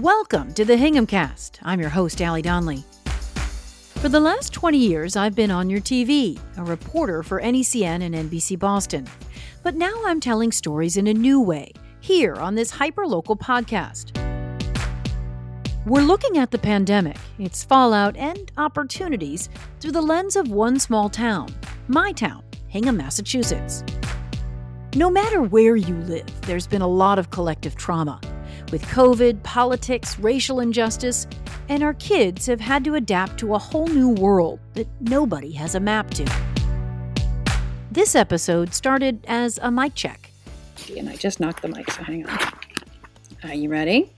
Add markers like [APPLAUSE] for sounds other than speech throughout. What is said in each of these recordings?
Welcome to the Hingham Cast. I'm your host, Allie Donnelly. For the last 20 years, I've been on your TV, a reporter for NECN and NBC Boston. But now I'm telling stories in a new way, here on this hyperlocal podcast. We're looking at the pandemic, its fallout, and opportunities through the lens of one small town, my town, Hingham, Massachusetts. No matter where you live, there's been a lot of collective trauma with COVID, politics, racial injustice, and our kids have had to adapt to a whole new world that nobody has a map to. This episode started as a mic check. And I just knocked the mic, so hang on. Are you ready?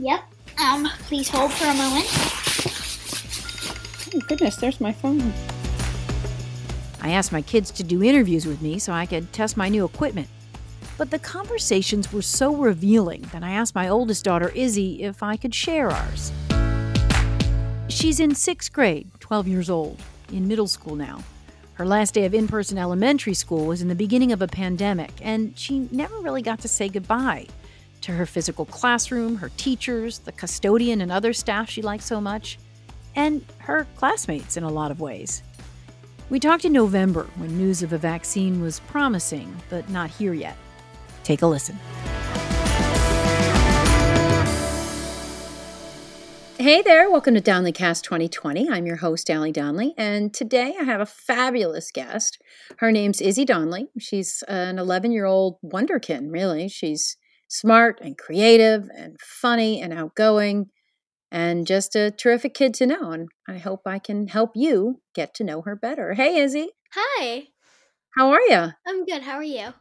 Yep. Um, please hold for a moment. Oh, goodness, there's my phone. I asked my kids to do interviews with me so I could test my new equipment. But the conversations were so revealing that I asked my oldest daughter, Izzie, if I could share ours. She's in sixth grade, 12 years old, in middle school now. Her last day of in person elementary school was in the beginning of a pandemic, and she never really got to say goodbye to her physical classroom, her teachers, the custodian, and other staff she liked so much, and her classmates in a lot of ways. We talked in November when news of a vaccine was promising, but not here yet. Take a listen. Hey there, welcome to Donnelly Cast 2020. I'm your host, Allie Donnelly, and today I have a fabulous guest. Her name's Izzie Donnelly. She's an 11 year old wonderkin, really. She's smart and creative and funny and outgoing and just a terrific kid to know. And I hope I can help you get to know her better. Hey, Izzie. Hi. How are you? I'm good. How are you?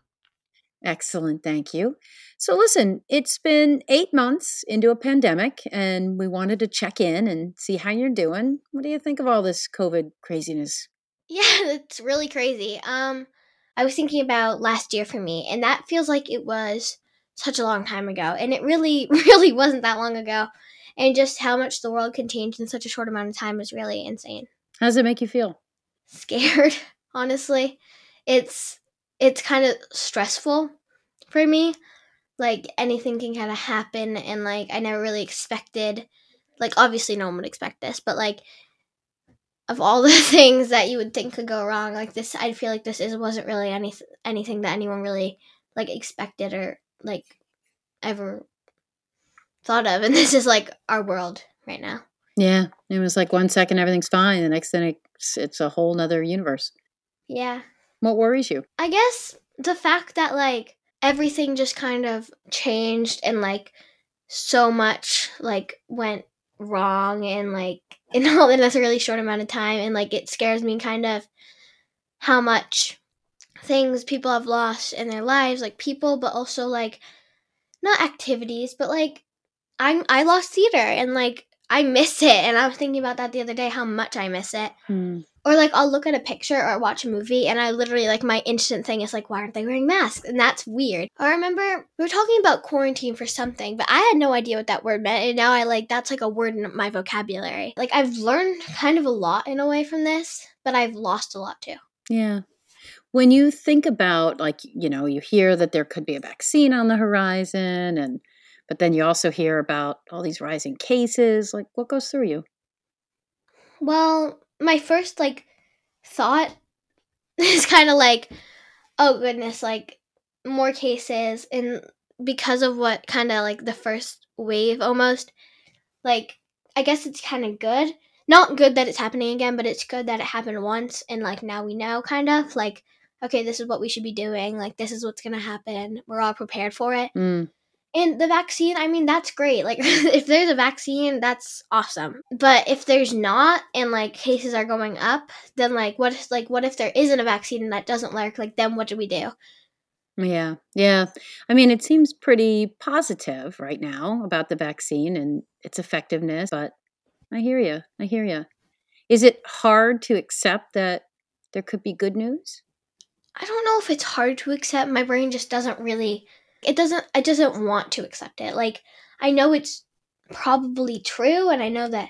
Excellent, thank you. So, listen, it's been eight months into a pandemic, and we wanted to check in and see how you're doing. What do you think of all this COVID craziness? Yeah, it's really crazy. Um, I was thinking about last year for me, and that feels like it was such a long time ago, and it really, [LAUGHS] really wasn't that long ago. And just how much the world can change in such a short amount of time is really insane. How does it make you feel? Scared, [LAUGHS] honestly. It's it's kind of stressful for me. Like anything can kind of happen, and like I never really expected. Like obviously, no one would expect this, but like of all [LAUGHS] the things that you would think could go wrong, like this, I feel like this is wasn't really any anything that anyone really like expected or like ever thought of, and [LAUGHS] this is like our world right now. Yeah, it was like one second everything's fine, the next thing it's, it's a whole nother universe. Yeah. What worries you? I guess the fact that like everything just kind of changed and like so much like went wrong and like [LAUGHS] in all in a really short amount of time and like it scares me kind of how much things people have lost in their lives like people but also like not activities but like i'm i lost theater and like i miss it and i was thinking about that the other day how much i miss it Hmm. Or like I'll look at a picture or watch a movie and I literally like my instant thing is like why aren't they wearing masks? And that's weird. I remember we were talking about quarantine for something, but I had no idea what that word meant and now I like that's like a word in my vocabulary. Like I've learned kind of a lot in a way from this, but I've lost a lot too. Yeah. When you think about like, you know, you hear that there could be a vaccine on the horizon and but then you also hear about all these rising cases, like what goes through you? Well, my first like thought [LAUGHS] is kind of like oh goodness, like more cases and because of what kind of like the first wave almost like I guess it's kind of good. Not good that it's happening again, but it's good that it happened once and like now we know kind of like okay, this is what we should be doing. Like this is what's going to happen. We're all prepared for it. Mm. And the vaccine, I mean, that's great. Like, [LAUGHS] if there's a vaccine, that's awesome. But if there's not, and like cases are going up, then like, what if like what if there isn't a vaccine and that doesn't work? Like, then what do we do? Yeah. Yeah. I mean, it seems pretty positive right now about the vaccine and its effectiveness, but I hear you. I hear you. Is it hard to accept that there could be good news? I don't know if it's hard to accept. My brain just doesn't really. It doesn't. It doesn't want to accept it. Like I know it's probably true, and I know that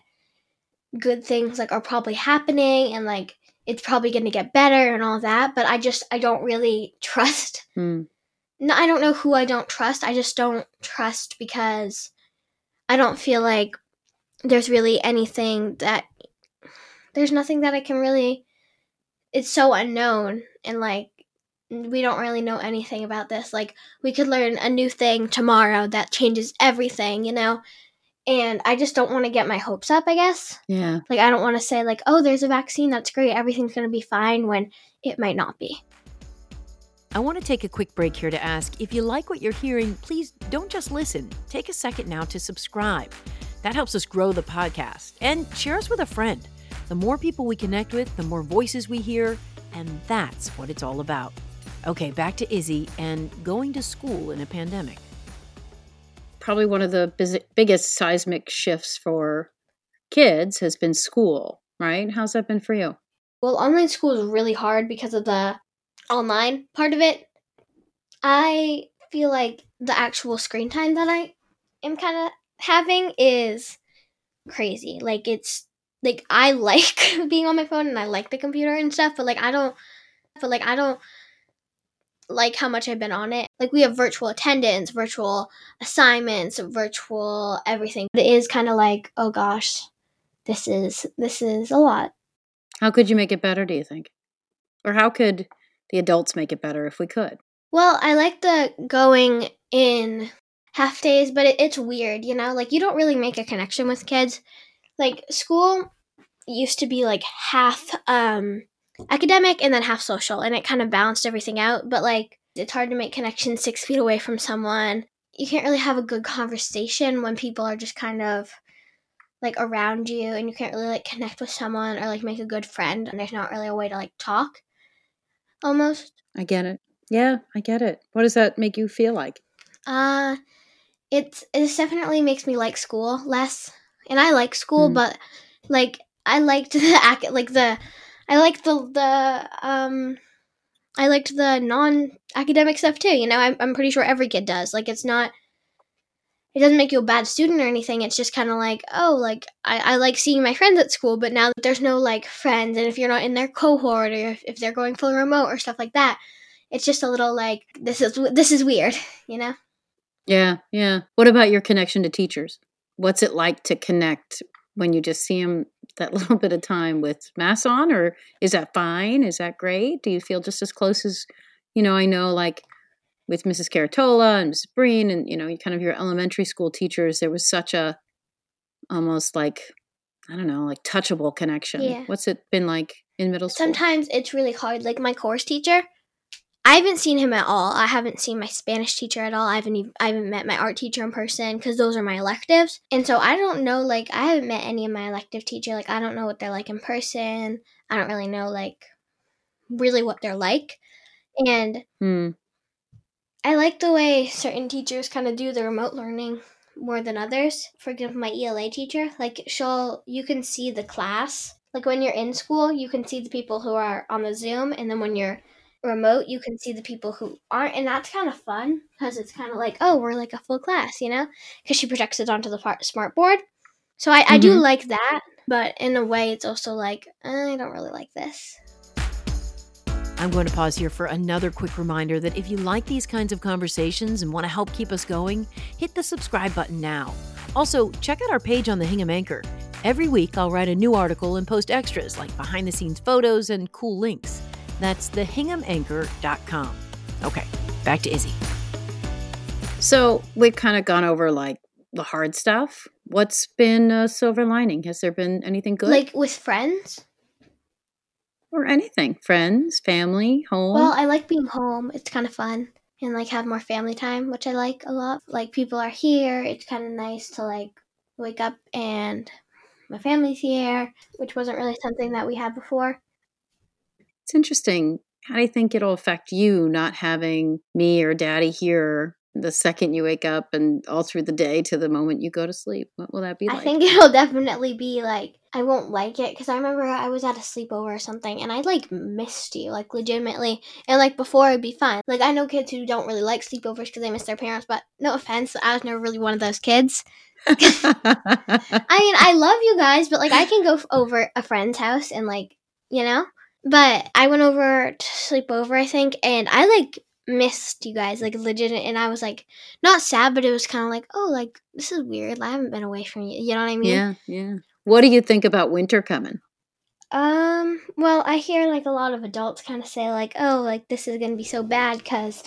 good things like are probably happening, and like it's probably going to get better and all that. But I just I don't really trust. Hmm. No, I don't know who I don't trust. I just don't trust because I don't feel like there's really anything that there's nothing that I can really it's so unknown and like we don't really know anything about this. Like we could learn a new thing tomorrow that changes everything, you know? And I just don't want to get my hopes up, I guess. Yeah. Like I don't want to say like, "Oh, there's a vaccine, that's great. Everything's going to be fine" when it might not be. I want to take a quick break here to ask if you like what you're hearing, please don't just listen. Take a second now to subscribe. That helps us grow the podcast and share us with a friend. The more people we connect with, the more voices we hear, and that's what it's all about. Okay, back to Izzie and going to school in a pandemic. Probably one of the biz- biggest seismic shifts for kids has been school, right? How's that been for you? Well, online school is really hard because of the online part of it. I feel like the actual screen time that I am kind of having is crazy. Like it's like I [LAUGHS] like being on my phone and I like the computer and stuff, but like I don't but like I don't like how much I've been on it. Like we have virtual attendance, virtual assignments, virtual everything. But it is kind of like, oh gosh, this is this is a lot. How could you make it better, do you think? Or how could the adults make it better if we could? Well, I like the going in half days, but it, it's weird, you know? Like, you don't really make a connection with kids. Like, school used to be like half um, academic and then half social, and it kind of balanced everything out. But, like, it's hard to make connections six feet away from someone. You can't really have a good conversation when people are just kind of like around you and you can't really like connect with someone or like make a good friend and there's not really a way to like talk almost I get it. Yeah, I get it. What does that make you feel like? uh it's it definitely makes me like school less and i like school Mm. but like i liked [LAUGHS] the ac- like the i liked the the um i liked the non academic stuff too you know I'm, I'm pretty sure every kid does like it's not it doesn't make you a bad student or anything it's just kind of like oh like I, I like seeing my friends at school but now that there's no like friends and if you're not in their cohort or if, if they're going full remote or stuff like that it's just a little like this is this is weird [LAUGHS] you know Yeah, yeah. What about your connection to teachers? What's it like to connect when you just see them that little bit of time with mass on, or is that fine? Is that great? Do you feel just as close as, you know, I know like with Mrs. Caratola and Mrs. Breen and, you know, kind of your elementary school teachers, there was such a almost like, I don't know, like touchable connection. Yeah. What's it been like in middle school? sometimes it's really hard. Like my course teacher, I haven't seen him at all. I haven't seen my Spanish teacher at all. I haven't even, I haven't met my art teacher in person because those are my electives. And so I don't know. Like I haven't met any of my elective teacher. Like I don't know what they're like in person. I don't really know like really what they're like. And Hmm. I like the way certain teachers kind of do the remote learning more than others. For example, my ELA teacher, like she'll you can see the class. Like when you're in school, you can see the people who are on the Zoom, and then when you're remote, you can see the people who aren't, and that's kind of fun because it's kind of like, oh, we're like a full class, you know? Because she projects it onto the part- smart board. So I, I do Mhm. like that, but in a way, it's also like I don't really like this. I'm going to pause here for another quick reminder that if you like these kinds of conversations and want to help keep us going, hit the subscribe button now. Also, check out our page on the Hingham Anchor. Every week, I'll write a new article and post extras like behind the scenes photos and cool links. That's thehinghamanchor.com. Okay, back to Izzie. So we've kind of gone over like the hard stuff. What's been a silver lining? Has there been anything good? Like with friends. or anything? Friends, family, home? Well, I like being home. It's kind of fun. And like have more family time, which I like a lot. Like people are here. It's kind of nice to like wake up and my family's here, which wasn't really something that we had before. It's interesting. How do you think it'll affect you not having me or daddy here the second you wake up and all through the day to the moment you go to sleep? What will that be like? I think [LAUGHS] it'll definitely be like I won't like it because I remember I was at a sleepover or something and I like missed you like legitimately and like before it'd be fun. Like I know kids who don't really like sleepovers because they miss their parents, but no offense, I was never really one of those kids. [LAUGHS] I mean, I love you guys, but like I can go over a friend's house and like, you know? But I went over to sleep over, I think, and I like missed you guys, like legit. And I was like, not sad, but it was kind of like, oh, like this is weird. I haven't been away from you. You know what I mean? Yeah, yeah. What do you think about winter coming? Um, well, I hear like a lot of adults kind of say like, "Oh, like this is going to be so bad cuz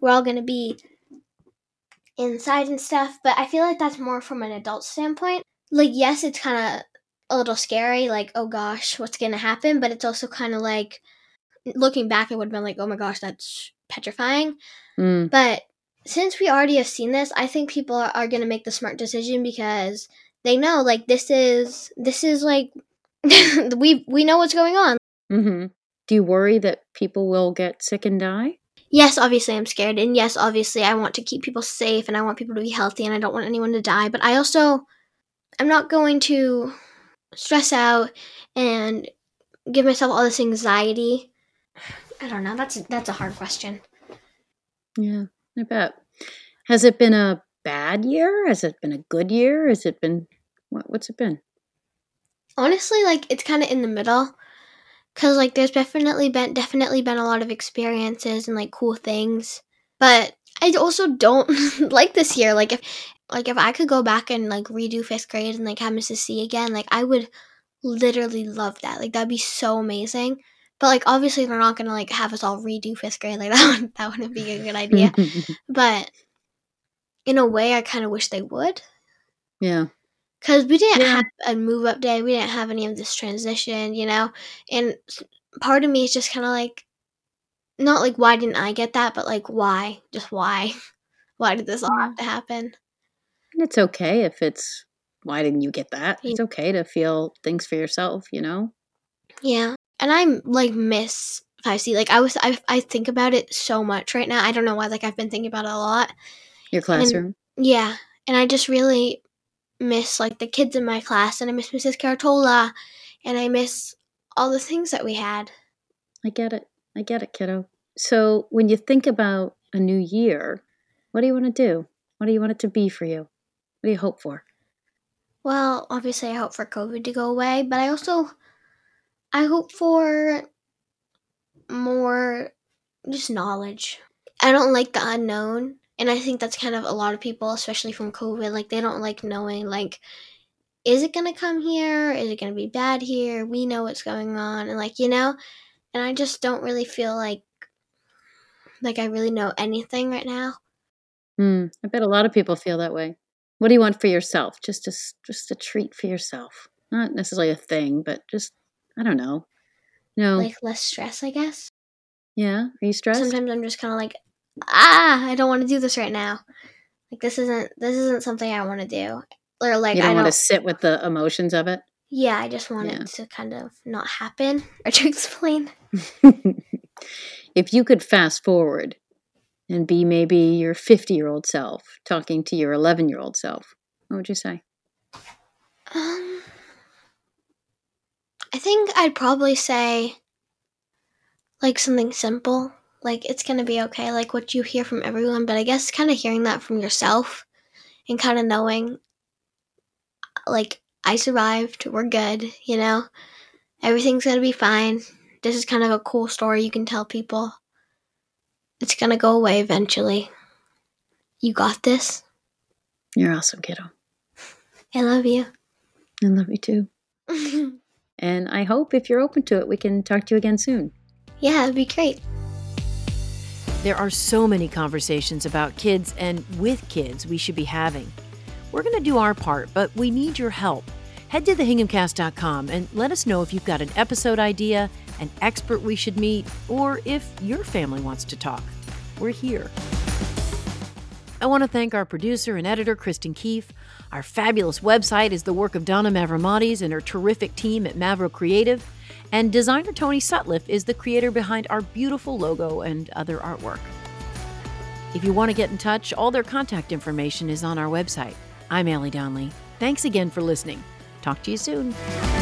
we're all going to be inside and stuff." But I feel like that's more from an adult standpoint. Like, yes, it's kind of a little scary like, "Oh gosh, what's going to happen?" But it's also kind of like looking back it would have been like, "Oh my gosh, that's petrifying." Mm. But since we already have seen this, I think people are, are going to make the smart decision because they know like this is this is like [LAUGHS] we we know what's going on. Mm-hmm. Do you worry that people will get sick and die? Yes, obviously I'm scared, and yes, obviously I want to keep people safe, and I want people to be healthy, and I don't want anyone to die. But I also, I'm not going to stress out and give myself all this anxiety. I don't know. That's that's a hard question. Yeah, I bet. Has it been a bad year? Has it been a good year? Has it been what, what's it been? Honestly, like it's kind of in the middle, cause like there's definitely been definitely been a lot of experiences and like cool things, but I also don't [LAUGHS] like this year. Like if like if I could go back and like redo fifth grade and like have Mrs. C again, like I would literally love that. Like that'd be so amazing. But like obviously they're not gonna like have us all redo fifth grade. Like [LAUGHS] that would that wouldn't be a good idea. [LAUGHS] but in a way, I kind of wish they would. yeah. Because we didn't Yeah. have a move up day, we didn't have any of this transition, you know? And part of me is just kind of like, not like, why didn't I get that, but like, why? Just why? [LAUGHS] Why did this all mm. have to happen? And it's okay if it's why didn't you get that? It's okay to feel things for yourself, you know? Yeah. And I'm like, miss 5C. Like, I was, I, I think about it so much right now. I don't know why. Like, I've been thinking about it a lot. Your classroom. Yeah. And I just really miss like the kids in my class, and I miss Mrs. Caratola, and I miss all the things that we had. I get it. I get it, kiddo. So when you think about a new year, what do you want to do? What do you want it to be for you? What do you hope for? Well, obviously, I hope for COVID to go away, but I also I hope for more just knowledge. I don't like the unknown, and I think that's kind of a lot of people, especially from COVID, like they don't like knowing like is it going to come here? Is it going to be bad here? We know what's going on and like, you know, and I just don't really feel like like I really know anything right now. Hmm. I bet a lot of people feel that way. What do you want for yourself? Just a just a treat for yourself. Not necessarily a thing, but just I don't know. No. Like less stress, I guess. yeah. Are you stressed? sometimes I'm just kind of like, ah, I don't want to do this right now. Like this isn't this isn't something I want to do, or like you I don't don't. want to sit with the emotions of it. yeah, I just want Yeah. it to kind of not happen [LAUGHS] or to explain. [LAUGHS] if you could fast forward and be maybe your 50 year old self talking to your 11 year old self, what would you say? Um, I think I'd probably say like something simple, like it's gonna be okay, like what you hear from everyone. But I guess kind of hearing that from yourself and kind of knowing, like I survived, we're good, you know, everything's gonna be fine. This is kind of a cool story you can tell people. It's gonna go away eventually. You got this. You're awesome, kiddo. I love you. I love you too. [LAUGHS] And I hope if you're open to it, we can talk to you again soon. yeah, it'd be great. There are so many conversations about kids and with kids we should be having. We're going to do our part, but we need your help. Head to thehinghamcast.com and let us know if you've got an episode idea, an expert we should meet, or if your family wants to talk. We're here. I want to thank our producer and editor, Kristen Keefe. Our fabulous website is the work of Donna Mavromatis and her terrific team at Mavro Creative. And designer Tony Sutliff is the creator behind our beautiful logo and other artwork. If you want to get in touch, all their contact information is on our website. I'm Allie Donnelly. Thanks again for listening. Talk to you soon.